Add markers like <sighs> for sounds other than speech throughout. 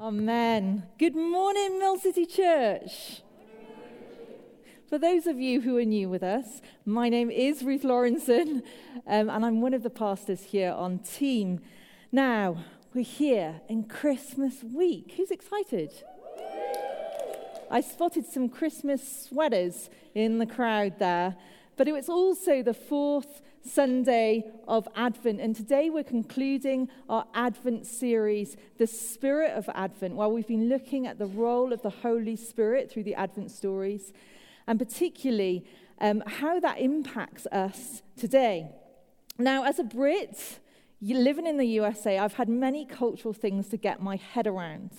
Amen. Good morning, Mill City Church. For those of you who are new with us, my name is Ruth Lawrenson, um, and I'm one of the pastors here on team. Now, we're here in Christmas week. Who's excited? I spotted some Christmas sweaters in the crowd there, but it was also the fourth Sunday of Advent. And today we're concluding our Advent series, The Spirit of Advent, while we've been looking at the role of the Holy Spirit through the Advent stories, and particularly um, how that impacts us today. Now, as a Brit, living in the USA, I've had many cultural things to get my head around.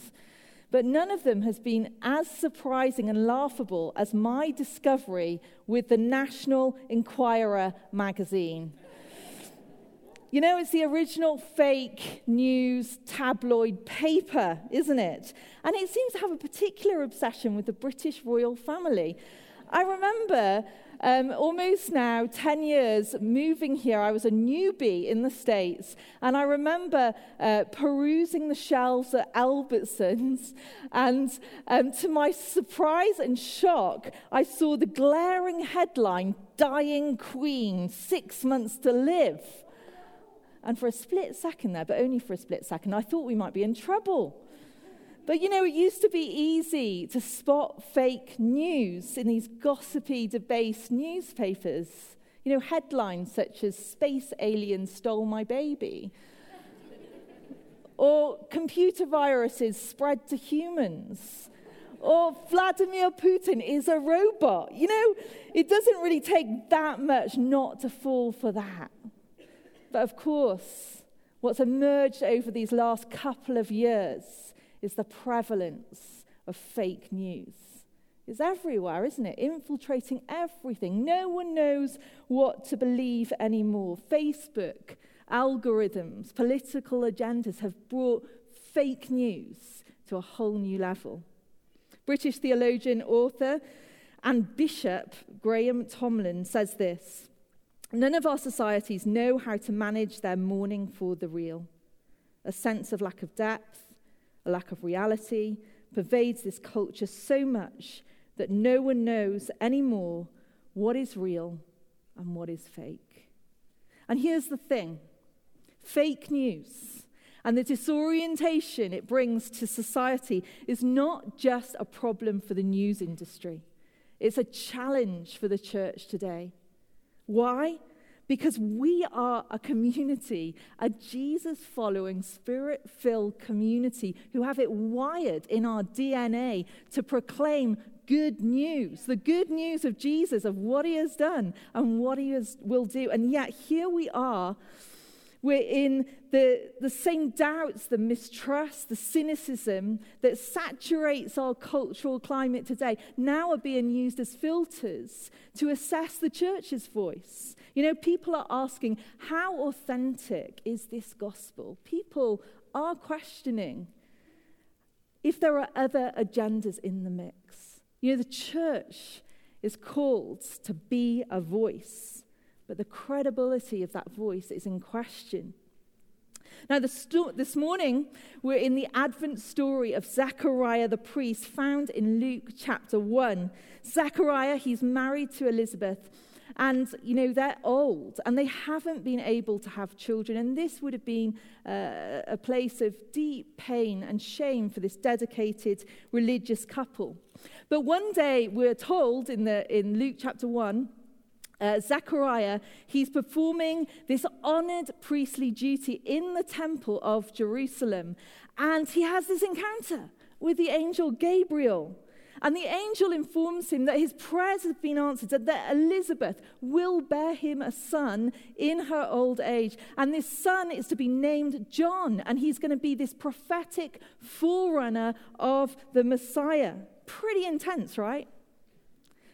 But none of them has been as surprising and laughable as my discovery with the National Enquirer magazine. You know, it's the original fake news tabloid paper, isn't it? And it seems to have a particular obsession with the British royal family. I remember um, almost now 10 years moving here, I was a newbie in the States. And I remember uh, perusing the shelves at Albertsons. <laughs> And um, to my surprise and shock, I saw the glaring headline Dying Queen, six months to live. And for a split second there, but only for a split second, I thought we might be in trouble. But you know, it used to be easy to spot fake news in these gossipy, debased newspapers. You know, headlines such as Space Aliens Stole My Baby. <laughs> or computer viruses spread to humans. Or Vladimir Putin is a robot. You know, it doesn't really take that much not to fall for that. But of course, what's emerged over these last couple of years is the prevalence of fake news. It's everywhere, isn't it? Infiltrating everything. No one knows what to believe anymore. Facebook, algorithms, political agendas have brought fake news to a whole new level. British theologian, author, and bishop Graham Tomlin says this None of our societies know how to manage their mourning for the real. A sense of lack of depth, lack of reality, pervades this culture so much that no one knows anymore what is real and what is fake. And here's the thing fake news and the disorientation it brings to society is not just a problem for the news industry, it's a challenge for the church today. Why? Because we are a community, a Jesus following, spirit filled community who have it wired in our DNA to proclaim good news the good news of Jesus, of what he has done and what he has, will do. And yet, here we are we're in the, the same doubts, the mistrust, the cynicism that saturates our cultural climate today now are being used as filters to assess the church's voice. You know, people are asking, how authentic is this gospel? People are questioning if there are other agendas in the mix. You know, the church is called to be a voice but the credibility of that voice is in question. Now, sto- this morning, we're in the Advent story of Zechariah the priest, found in Luke chapter 1. Zechariah, he's married to Elizabeth, and, you know, they're old, and they haven't been able to have children. And this would have been uh, a place of deep pain and shame for this dedicated religious couple. But one day, we're told in, the, in Luke chapter 1, uh, Zechariah, he's performing this honored priestly duty in the temple of Jerusalem. And he has this encounter with the angel Gabriel. And the angel informs him that his prayers have been answered, that Elizabeth will bear him a son in her old age. And this son is to be named John, and he's going to be this prophetic forerunner of the Messiah. Pretty intense, right?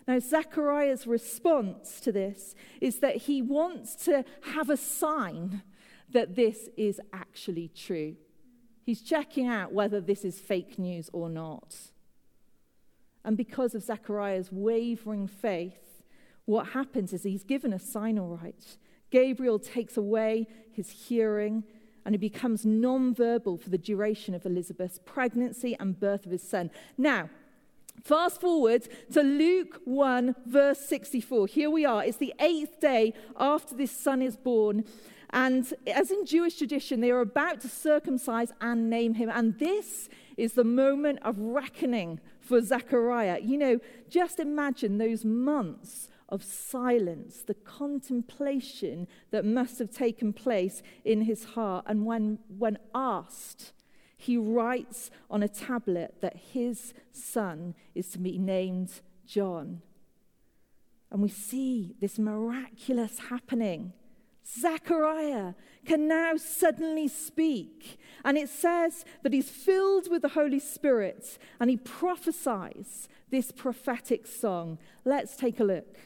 Now, Zechariah's response to this is that he wants to have a sign that this is actually true. He's checking out whether this is fake news or not. And because of Zechariah's wavering faith, what happens is he's given a sign all right. Gabriel takes away his hearing and he becomes non-verbal for the duration of Elizabeth's pregnancy and birth of his son. Now, Fast forward to Luke 1, verse 64. Here we are. It's the eighth day after this son is born. And as in Jewish tradition, they are about to circumcise and name him. And this is the moment of reckoning for Zechariah. You know, just imagine those months of silence, the contemplation that must have taken place in his heart. And when, when asked, he writes on a tablet that his son is to be named John. And we see this miraculous happening. Zechariah can now suddenly speak. And it says that he's filled with the Holy Spirit and he prophesies this prophetic song. Let's take a look.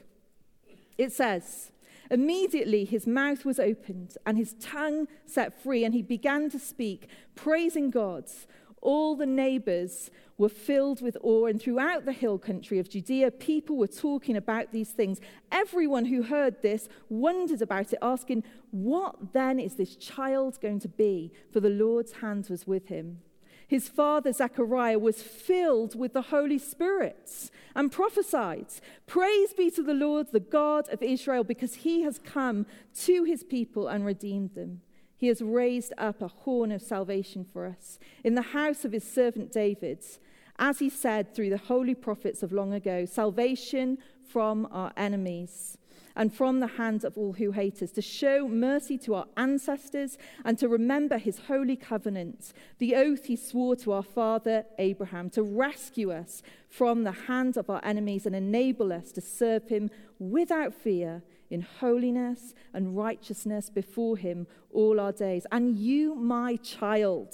It says, Immediately his mouth was opened and his tongue set free, and he began to speak, praising God. All the neighbors were filled with awe, and throughout the hill country of Judea, people were talking about these things. Everyone who heard this wondered about it, asking, What then is this child going to be? For the Lord's hand was with him his father Zechariah was filled with the Holy Spirit and prophesied, Praise be to the Lord, the God of Israel, because he has come to his people and redeemed them. He has raised up a horn of salvation for us in the house of his servant David, as he said through the holy prophets of long ago salvation from our enemies and from the hands of all who hate us, to show mercy to our ancestors and to remember his holy covenant, the oath he swore to our father Abraham, to rescue us from the hands of our enemies and enable us to serve him without fear in holiness and righteousness before him all our days. And you, my child,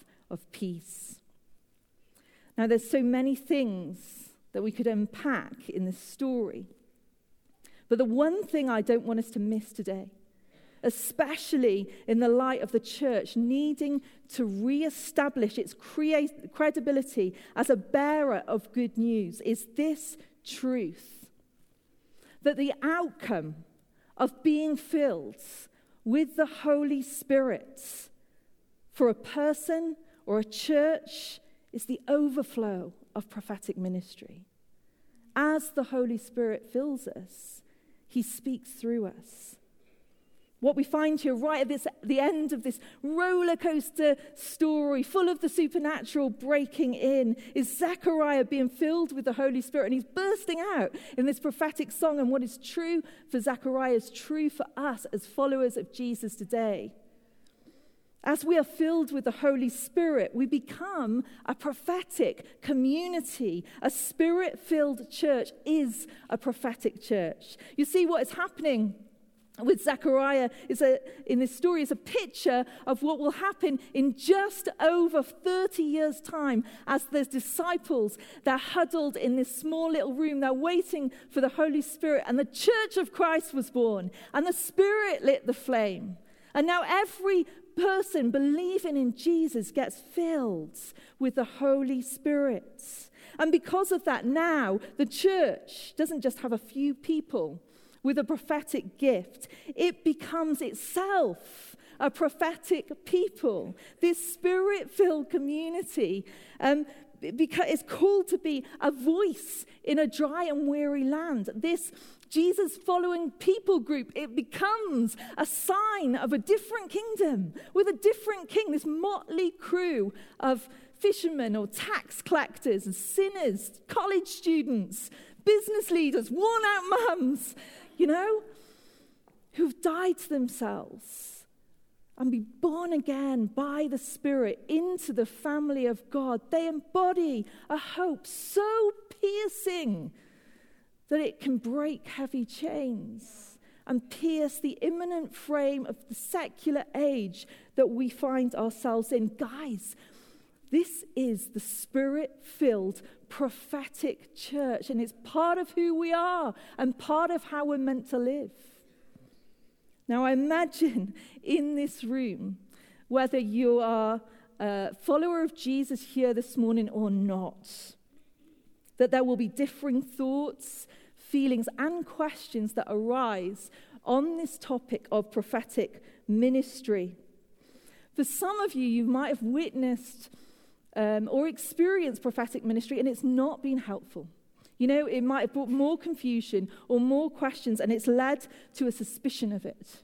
of peace. Now, there's so many things that we could unpack in this story. But the one thing I don't want us to miss today, especially in the light of the church needing to re-establish its credibility as a bearer of good news, is this truth that the outcome of being filled with the Holy Spirit for a person or a church is the overflow of prophetic ministry. As the Holy Spirit fills us, he speaks through us. What we find here, right at this, the end of this roller coaster story, full of the supernatural breaking in, is Zechariah being filled with the Holy Spirit. And he's bursting out in this prophetic song. And what is true for Zechariah is true for us as followers of Jesus today. As we are filled with the Holy Spirit, we become a prophetic community. A spirit filled church is a prophetic church. You see, what is happening with Zechariah is a, in this story is a picture of what will happen in just over 30 years' time as the disciples, they're huddled in this small little room, they're waiting for the Holy Spirit, and the church of Christ was born, and the Spirit lit the flame. And now every person believing in Jesus gets filled with the Holy Spirit. And because of that, now the church doesn't just have a few people with a prophetic gift, it becomes itself a prophetic people. This spirit filled community um, because it's called to be a voice in a dry and weary land. This Jesus following people group, it becomes a sign of a different kingdom with a different king, this motley crew of fishermen or tax collectors and sinners, college students, business leaders, worn out mums, you know, who've died to themselves and be born again by the Spirit into the family of God. They embody a hope so piercing that it can break heavy chains and pierce the immanent frame of the secular age that we find ourselves in. Guys, this is the spirit filled prophetic church, and it's part of who we are and part of how we're meant to live. Now, I imagine in this room, whether you are a follower of Jesus here this morning or not, that there will be differing thoughts, feelings, and questions that arise on this topic of prophetic ministry. For some of you, you might have witnessed um, or experienced prophetic ministry and it's not been helpful. You know, it might have brought more confusion or more questions, and it's led to a suspicion of it.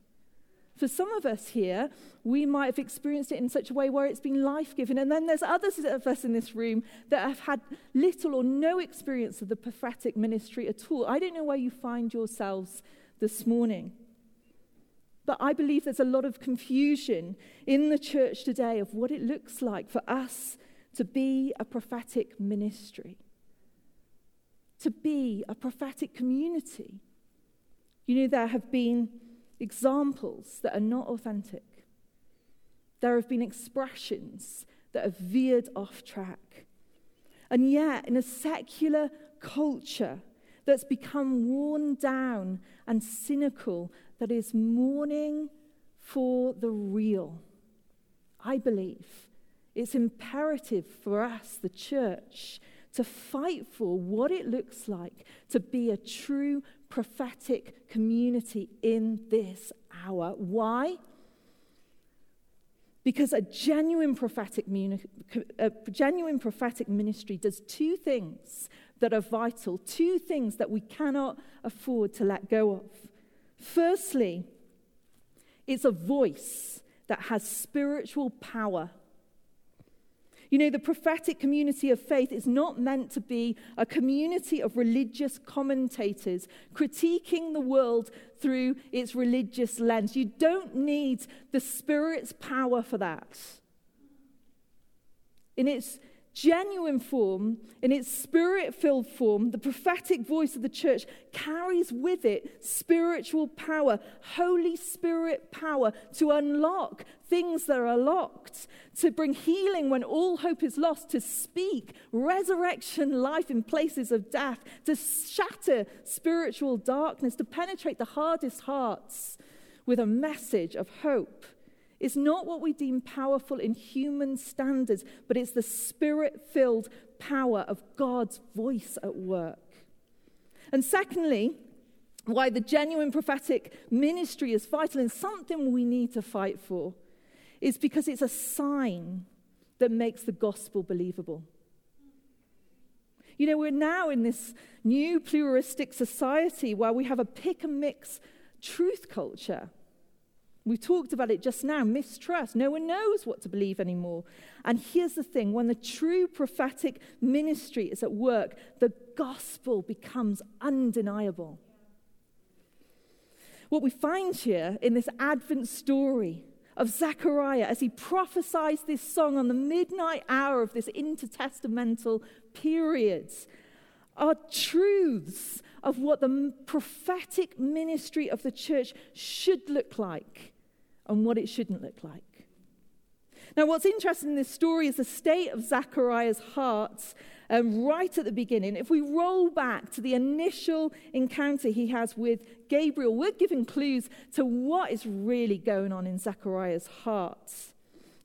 For some of us here, we might have experienced it in such a way where it's been life giving. And then there's others of us in this room that have had little or no experience of the prophetic ministry at all. I don't know where you find yourselves this morning. But I believe there's a lot of confusion in the church today of what it looks like for us to be a prophetic ministry, to be a prophetic community. You know, there have been examples that are not authentic. There have been expressions that have veered off track. And yet, in a secular culture that's become worn down and cynical, that is mourning for the real, I believe it's imperative for us, the church, to fight for what it looks like to be a true prophetic community in this hour. Why? Because a genuine prophetic, a genuine prophetic ministry does two things that are vital, two things that we cannot afford to let go of. Firstly, it's a voice that has spiritual power you know, the prophetic community of faith is not meant to be a community of religious commentators critiquing the world through its religious lens. You don't need the Spirit's power for that. In its genuine form, in its spirit filled form, the prophetic voice of the church carries with it spiritual power, Holy Spirit power to unlock things that are locked, to bring healing when all hope is lost, to speak resurrection life in places of death, to shatter spiritual darkness, to penetrate the hardest hearts with a message of hope. It's not what we deem powerful in human standards, but it's the spirit filled power of God's voice at work. And secondly, why the genuine prophetic ministry is vital and something we need to fight for is because it's a sign that makes the gospel believable. You know, we're now in this new pluralistic society where we have a pick and mix truth culture. We talked about it just now mistrust. No one knows what to believe anymore. And here's the thing when the true prophetic ministry is at work, the gospel becomes undeniable. What we find here in this Advent story of Zechariah as he prophesies this song on the midnight hour of this intertestamental period are truths of what the prophetic ministry of the church should look like and what it shouldn't look like. Now, what's interesting in this story is the state of Zachariah's heart um, right at the beginning. If we roll back to the initial encounter he has with Gabriel, we're given clues to what is really going on in Zachariah's heart.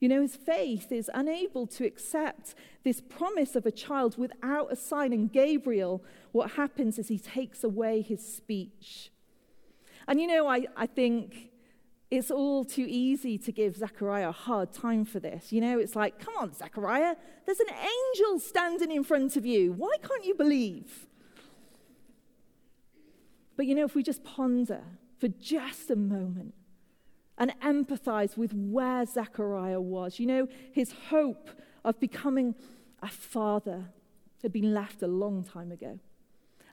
You know, his faith is unable to accept this promise of a child without a sign. And Gabriel, what happens is he takes away his speech. And you know, I, I think it's all too easy to give Zechariah a hard time for this. You know, it's like, come on, Zechariah, there's an angel standing in front of you. Why can't you believe? But you know, if we just ponder for just a moment and empathize with where Zechariah was, you know, his hope of becoming a father had been left a long time ago.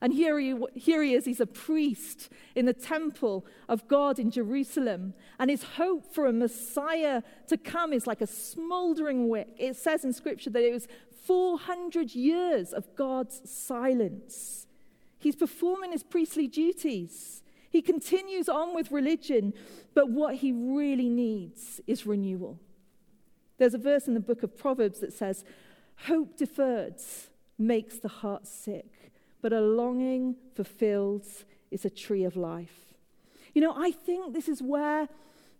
And here he, here he is, he's a priest in the temple of God in Jerusalem. And his hope for a Messiah to come is like a smoldering wick. It says in Scripture that it was 400 years of God's silence. He's performing his priestly duties. He continues on with religion, but what he really needs is renewal. There's a verse in the book of Proverbs that says, Hope deferred makes the heart sick, but a longing fulfilled is a tree of life. You know, I think this is where,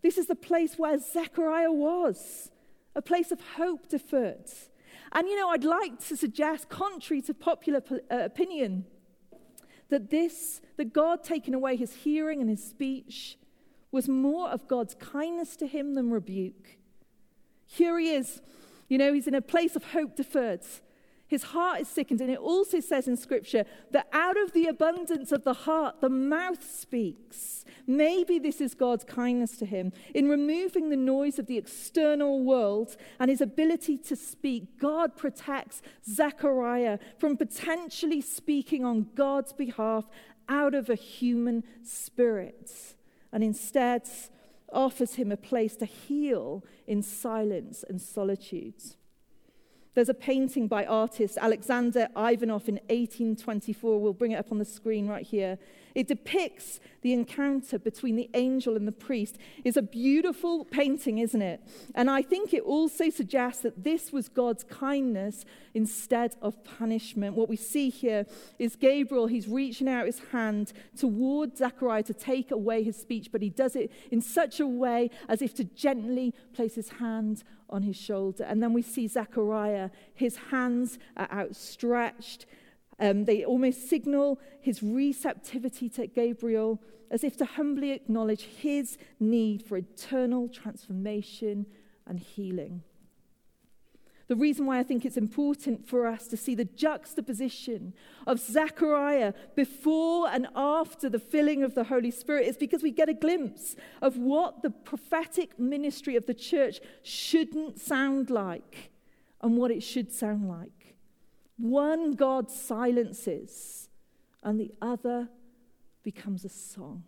this is the place where Zechariah was, a place of hope deferred. And, you know, I'd like to suggest, contrary to popular uh, opinion, that this, that God taking away his hearing and his speech, was more of God's kindness to him than rebuke. Here he is, you know, he's in a place of hope deferred. His heart is sickened. And it also says in Scripture that out of the abundance of the heart, the mouth speaks. Maybe this is God's kindness to him. In removing the noise of the external world and his ability to speak, God protects Zechariah from potentially speaking on God's behalf out of a human spirit. And instead, offers him a place to heal in silence and solitude. There's a painting by artist Alexander Ivanov in 1824. We'll bring it up on the screen right here. It depicts the encounter between the angel and the priest. It's a beautiful painting, isn't it? And I think it also suggests that this was God's kindness instead of punishment. What we see here is Gabriel, he's reaching out his hand toward Zechariah to take away his speech, but he does it in such a way as if to gently place his hand on his shoulder. And then we see Zechariah, his hands are outstretched. Um, they almost signal his receptivity to Gabriel as if to humbly acknowledge his need for eternal transformation and healing. The reason why I think it's important for us to see the juxtaposition of Zechariah before and after the filling of the Holy Spirit is because we get a glimpse of what the prophetic ministry of the church shouldn't sound like and what it should sound like. One God silences, and the other becomes a song.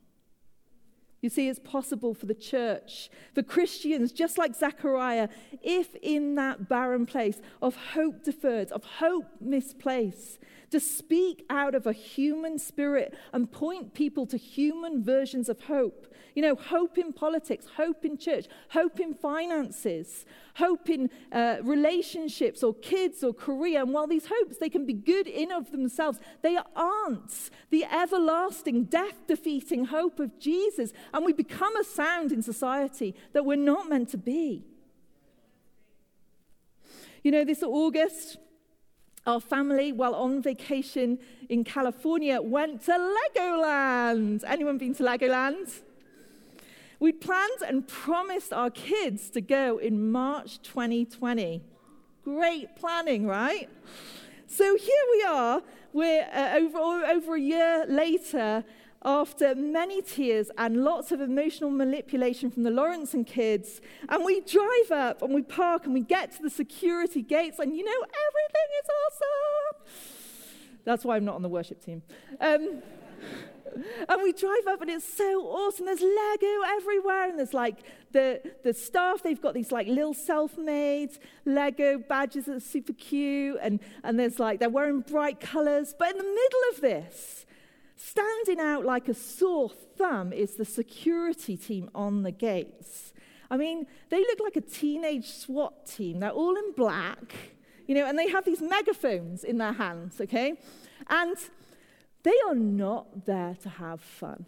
You see, it's possible for the church, for Christians, just like Zechariah, if in that barren place of hope deferred, of hope misplaced, to speak out of a human spirit and point people to human versions of hope. You know, hope in politics, hope in church, hope in finances, hope in uh, relationships or kids or career. And while these hopes, they can be good in of themselves, they aren't the everlasting, death defeating hope of Jesus. And we become a sound in society that we're not meant to be. You know, this August, our family, while on vacation in California, went to Legoland. Anyone been to Legoland? We planned and promised our kids to go in March 2020. Great planning, right? So here we are. We're uh, over, over a year later, after many tears and lots of emotional manipulation from the Lawrenson kids. And we drive up and we park and we get to the security gates, and you know, everything is awesome. That's why I'm not on the worship team. Um, and we drive up and it's so awesome. There's Lego everywhere, and there's like the, the staff, they've got these like little self-made Lego badges that are super cute, and, and there's like, they're wearing bright colors. But in the middle of this, Standing out like a sore thumb is the security team on the gates. I mean, they look like a teenage SWAT team. They're all in black, you know, and they have these megaphones in their hands, okay? And they are not there to have fun.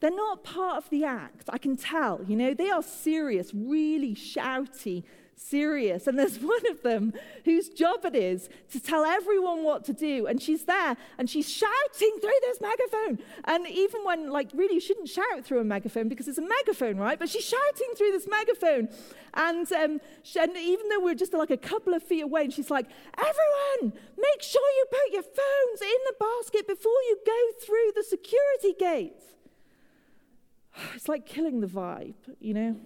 They're not part of the act, I can tell. You know, they are serious, really shouty, serious. And there's <laughs> one of them whose job it is to tell everyone what to do. And she's there and she's shouting through this megaphone. And even when, like, really, you shouldn't shout through a megaphone because it's a megaphone, right? But she's shouting through this megaphone. And, um, and even though we're just like a couple of feet away, and she's like, everyone, make sure you put your phones in the basket before you go through the security gate. <sighs> It's like killing the vibe, you know?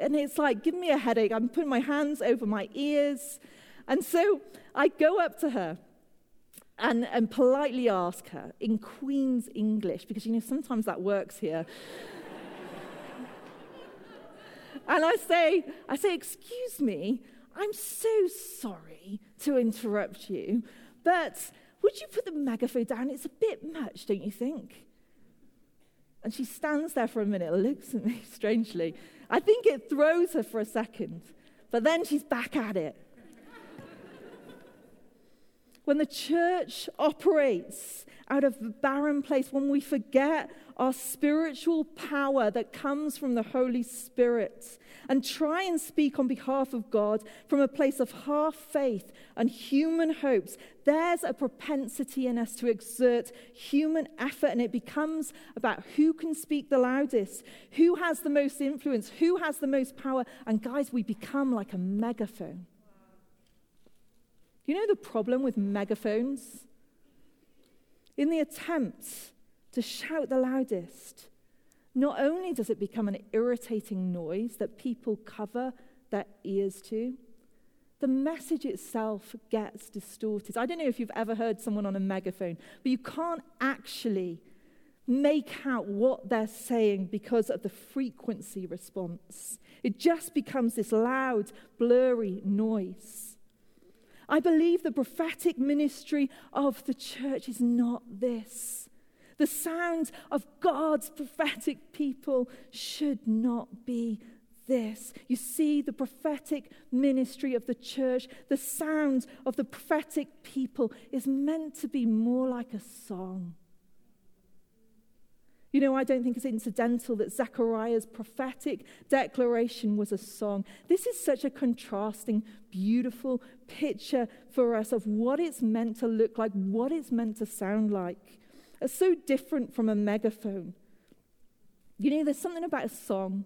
And it's like giving me a headache. I'm putting my hands over my ears. And so I go up to her and, and politely ask her in Queen's English, because you know, sometimes that works here. <laughs> and I say, I say, excuse me, I'm so sorry to interrupt you, but would you put the megaphone down? It's a bit much, don't you think? And she stands there for a minute, looks at me <laughs> strangely. I think it throws her for a second, but then she's back at it. When the church operates out of a barren place, when we forget our spiritual power that comes from the Holy Spirit and try and speak on behalf of God from a place of half faith and human hopes, there's a propensity in us to exert human effort, and it becomes about who can speak the loudest, who has the most influence, who has the most power. And guys, we become like a megaphone. You know the problem with megaphones? In the attempt to shout the loudest, not only does it become an irritating noise that people cover their ears to, the message itself gets distorted. I don't know if you've ever heard someone on a megaphone, but you can't actually make out what they're saying because of the frequency response. It just becomes this loud, blurry noise. I believe the prophetic ministry of the church is not this. The sound of God's prophetic people should not be this. You see, the prophetic ministry of the church, the sound of the prophetic people is meant to be more like a song. You know, I don't think it's incidental that Zechariah's prophetic declaration was a song. This is such a contrasting, beautiful picture for us of what it's meant to look like, what it's meant to sound like It's so different from a megaphone. You know, there's something about a song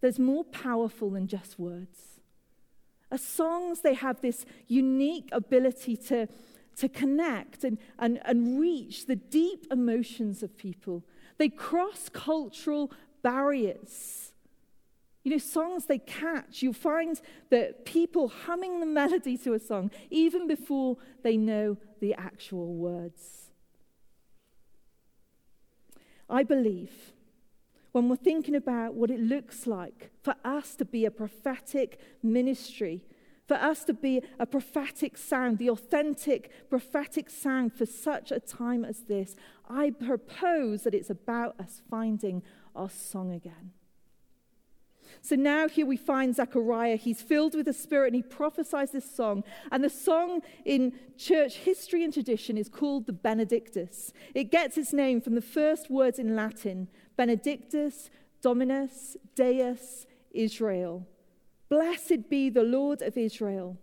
that's more powerful than just words. As songs, they have this unique ability to, to connect and, and, and reach the deep emotions of people. They cross cultural barriers. You know, songs they catch. You'll find that people humming the melody to a song even before they know the actual words. I believe when we're thinking about what it looks like for us to be a prophetic ministry, for us to be a prophetic sound, the authentic prophetic sound for such a time as this, I propose that it's about us finding our song again. So now here we find Zechariah. He's filled with the Spirit and he prophesies this song. And the song in church history and tradition is called the Benedictus. It gets its name from the first words in Latin Benedictus, Dominus, Deus, Israel. Blessed be the Lord of Israel.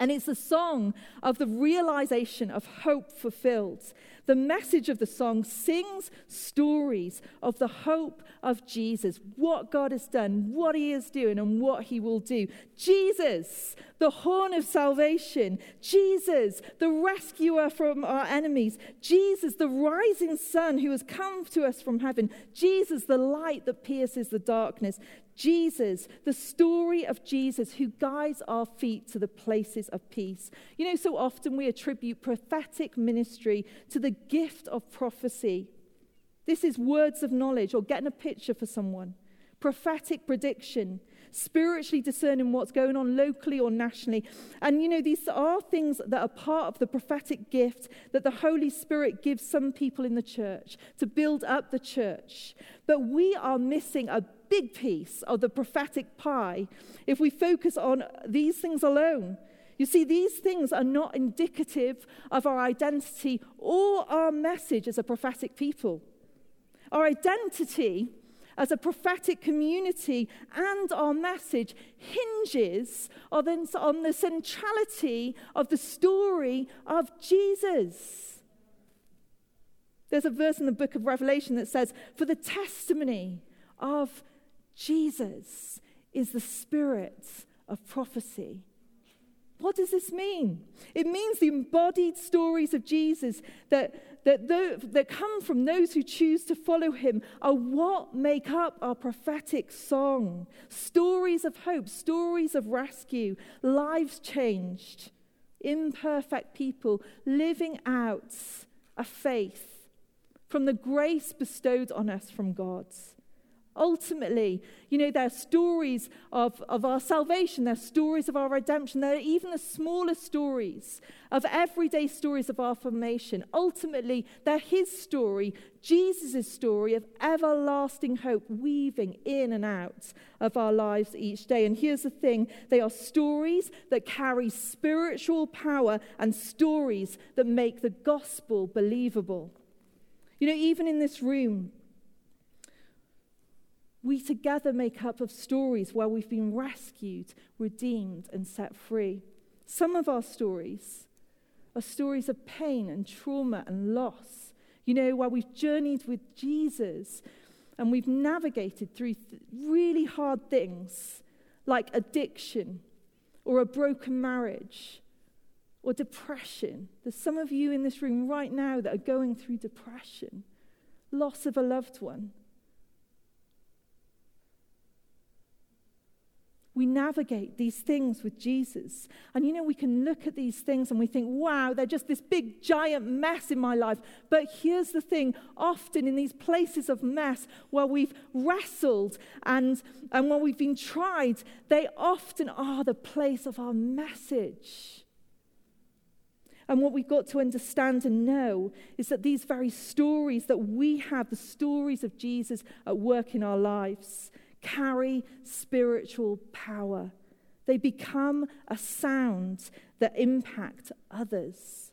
And it's a song of the realization of hope fulfilled. The message of the song sings stories of the hope of Jesus, what God has done, what he is doing, and what he will do. Jesus, the horn of salvation. Jesus, the rescuer from our enemies. Jesus, the rising sun who has come to us from heaven. Jesus, the light that pierces the darkness. Jesus, the story of Jesus who guides our feet to the places of peace. You know, so often we attribute prophetic ministry to the gift of prophecy. This is words of knowledge or getting a picture for someone, prophetic prediction, spiritually discerning what's going on locally or nationally. And you know, these are things that are part of the prophetic gift that the Holy Spirit gives some people in the church to build up the church. But we are missing a big piece of the prophetic pie if we focus on these things alone. You see, these things are not indicative of our identity or our message as a prophetic people. Our identity as a prophetic community and our message hinges on the centrality of the story of Jesus. There's a verse in the book of Revelation that says, For the testimony of Jesus is the spirit of prophecy. What does this mean? It means the embodied stories of Jesus that, that, that come from those who choose to follow him are what make up our prophetic song. Stories of hope, stories of rescue, lives changed, imperfect people living out a faith from the grace bestowed on us from God. Ultimately, you know, they're stories of, of our salvation, they're stories of our redemption, they're even the smallest stories of everyday stories of our formation. Ultimately, they're his story, Jesus' story of everlasting hope weaving in and out of our lives each day. And here's the thing they are stories that carry spiritual power and stories that make the gospel believable. You know, even in this room, we together make up of stories where we've been rescued, redeemed, and set free. Some of our stories are stories of pain and trauma and loss, you know, where we've journeyed with Jesus and we've navigated through th- really hard things like addiction or a broken marriage or depression. There's some of you in this room right now that are going through depression, loss of a loved one. We navigate these things with Jesus. And you know, we can look at these things and we think, wow, they're just this big, giant mess in my life. But here's the thing often in these places of mess where we've wrestled and, and where we've been tried, they often are the place of our message. And what we've got to understand and know is that these very stories that we have, the stories of Jesus at work in our lives, carry spiritual power. They become a sound that impact others.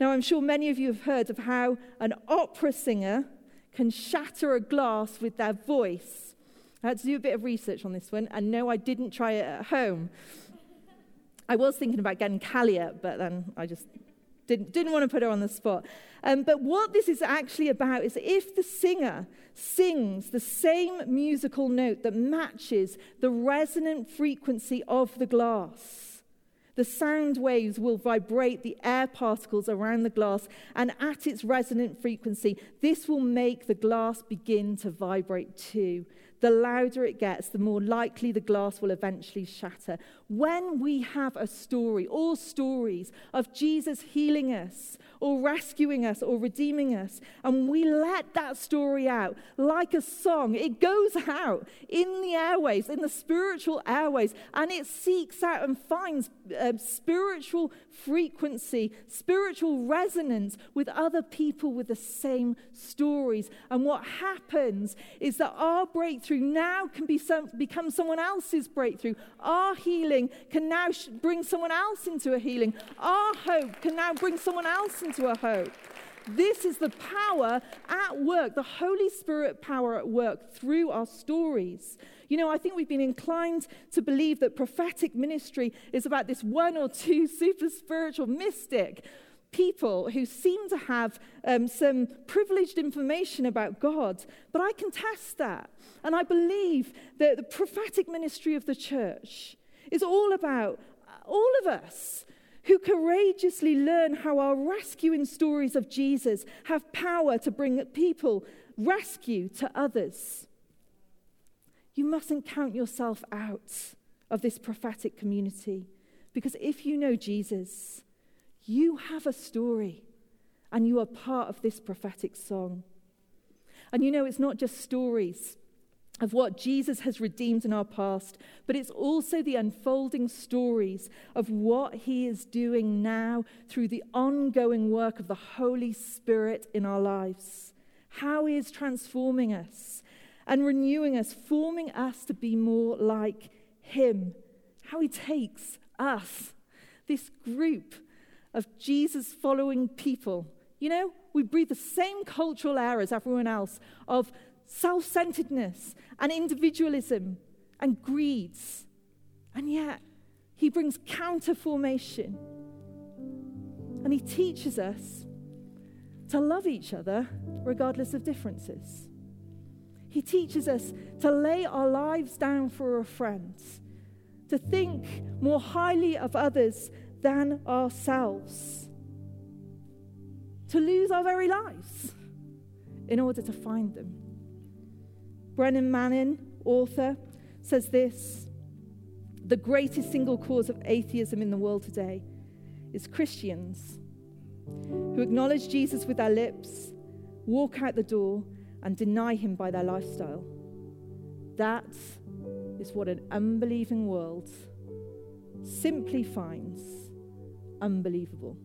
Now, I'm sure many of you have heard of how an opera singer can shatter a glass with their voice. I had to do a bit of research on this one, and no, I didn't try it at home. I was thinking about getting Callia, but then I just didn't, didn't want to put her on the spot. Um, but what this is actually about is if the singer sings the same musical note that matches the resonant frequency of the glass, the sound waves will vibrate the air particles around the glass, and at its resonant frequency, this will make the glass begin to vibrate too the louder it gets, the more likely the glass will eventually shatter. When we have a story, all stories of Jesus healing us, or rescuing us, or redeeming us, and we let that story out like a song, it goes out in the airways, in the spiritual airways, and it seeks out and finds uh, spiritual frequency, spiritual resonance with other people with the same stories. And what happens is that our breakthrough now can be some, become someone else's breakthrough. Our healing can now sh- bring someone else into a healing. Our hope can now bring someone else into a hope. This is the power at work, the Holy Spirit power at work through our stories. You know, I think we've been inclined to believe that prophetic ministry is about this one or two <laughs> super spiritual mystic people who seem to have um, some privileged information about God. But I contest that. And I believe that the prophetic ministry of the church is all about all of us who courageously learn how our rescuing stories of Jesus have power to bring people rescue to others. You mustn't count yourself out of this prophetic community because if you know Jesus, you have a story and you are part of this prophetic song. And you know, it's not just stories of what Jesus has redeemed in our past, but it's also the unfolding stories of what he is doing now through the ongoing work of the Holy Spirit in our lives. How he is transforming us and renewing us, forming us to be more like him. How he takes us, this group of Jesus following people. You know, we breathe the same cultural air as everyone else of self centeredness and individualism and greeds. And yet, he brings counter formation. And he teaches us to love each other regardless of differences. He teaches us to lay our lives down for a friend, to think more highly of others than ourselves, to lose our very lives in order to find them. Brennan Manning, author, says this The greatest single cause of atheism in the world today is Christians who acknowledge Jesus with their lips, walk out the door, and deny him by their lifestyle. That is what an unbelieving world simply finds unbelievable.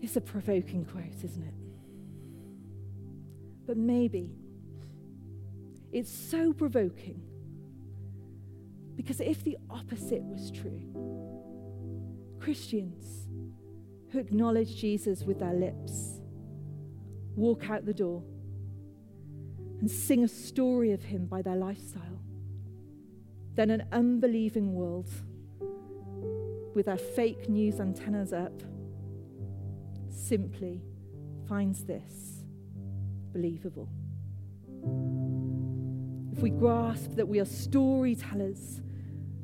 It's a provoking quote, isn't it? But maybe it's so provoking because if the opposite was true, Christians who acknowledge Jesus with their lips walk out the door and sing a story of him by their lifestyle, then an unbelieving world with their fake news antennas up simply finds this believable. If we grasp that we are storytellers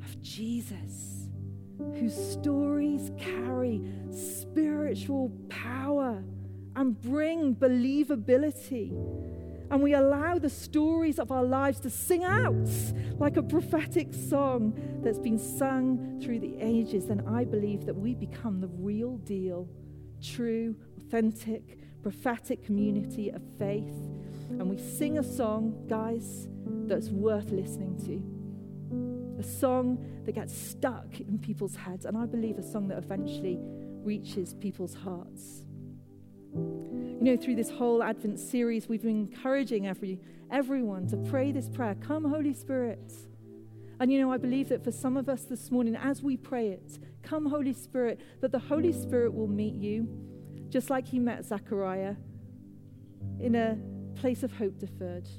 of Jesus, whose stories carry spiritual power and bring believability, and we allow the stories of our lives to sing out like a prophetic song that's been sung through the ages, then I believe that we become the real deal, true, authentic, prophetic community of faith. And we sing a song, guys, that's worth listening to. A song that gets stuck in people's heads, and I believe a song that eventually reaches people's hearts. You know, through this whole Advent series, we've been encouraging every, everyone to pray this prayer Come, Holy Spirit. And you know, I believe that for some of us this morning, as we pray it, Come, Holy Spirit, that the Holy Spirit will meet you, just like He met Zechariah in a place of hope deferred.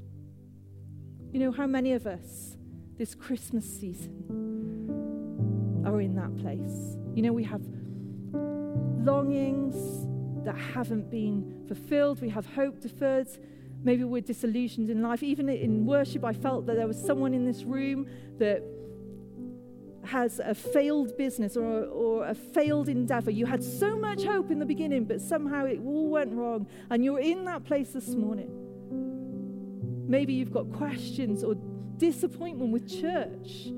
You know, how many of us this Christmas season are in that place? You know, we have longings that haven't been fulfilled. We have hope deferred. Maybe we're disillusioned in life. Even in worship, I felt that there was someone in this room that has a failed business or, or a failed endeavor. You had so much hope in the beginning, but somehow it all went wrong. And you're in that place this morning. Maybe you've got questions or disappointment with church.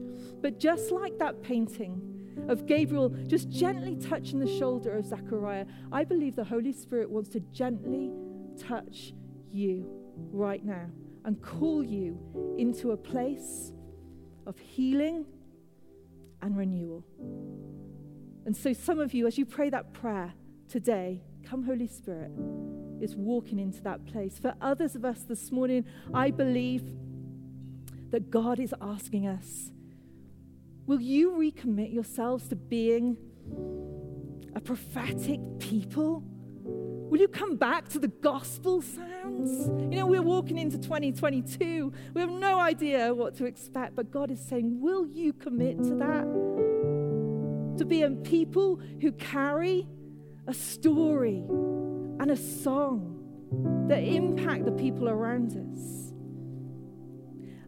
But just like that painting, of Gabriel just gently touching the shoulder of Zechariah, I believe the Holy Spirit wants to gently touch you right now and call you into a place of healing and renewal. And so, some of you, as you pray that prayer today, come, Holy Spirit, is walking into that place. For others of us this morning, I believe that God is asking us Will you recommit yourselves to being a prophetic people? Will you come back to the gospel sounds? You know, we're walking into 2022. We have no idea what to expect, but God is saying, Will you commit to that? To be a people who carry a story and a song that impact the people around us.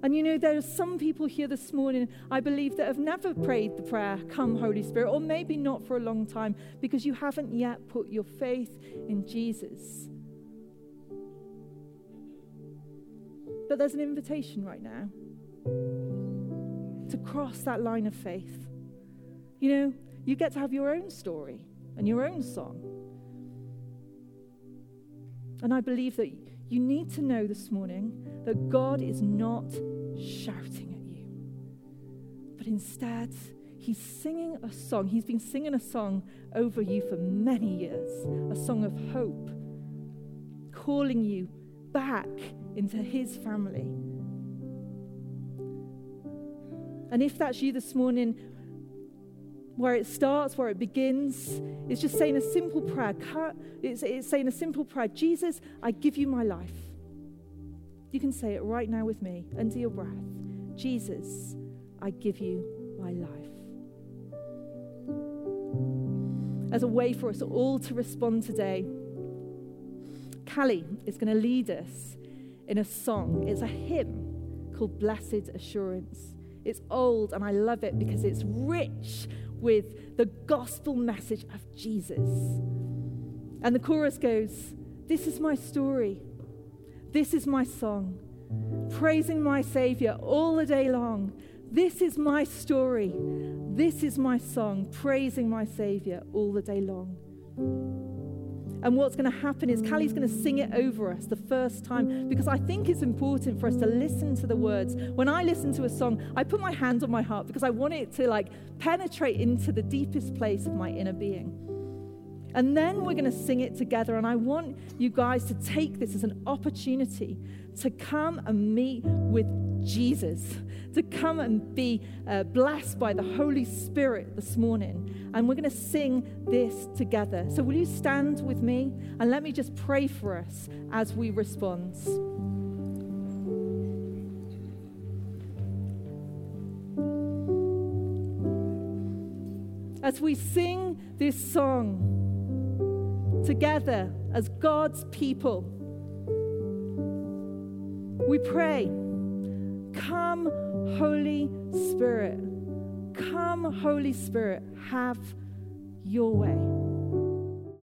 And you know, there are some people here this morning, I believe, that have never prayed the prayer, Come, Holy Spirit, or maybe not for a long time because you haven't yet put your faith in Jesus. But there's an invitation right now to cross that line of faith. You know, you get to have your own story and your own song. And I believe that you need to know this morning that God is not shouting at you, but instead, He's singing a song. He's been singing a song over you for many years, a song of hope, calling you back into His family. And if that's you this morning, where it starts, where it begins, it's just saying a simple prayer. It's, it's saying a simple prayer Jesus, I give you my life. You can say it right now with me under your breath. Jesus, I give you my life. As a way for us all to respond today, Callie is going to lead us in a song. It's a hymn called Blessed Assurance. It's old and I love it because it's rich with the gospel message of Jesus. And the chorus goes, This is my story. This is my song, praising my Savior all the day long. This is my story. This is my song, praising my Savior all the day long. And what's going to happen is Callie's going to sing it over us the first time because I think it's important for us to listen to the words. When I listen to a song, I put my hand on my heart because I want it to like penetrate into the deepest place of my inner being. And then we're going to sing it together. And I want you guys to take this as an opportunity to come and meet with Jesus, to come and be uh, blessed by the Holy Spirit this morning. And we're going to sing this together. So, will you stand with me and let me just pray for us as we respond? As we sing this song together as God's people, we pray Come, Holy Spirit. Come, Holy Spirit, have your way.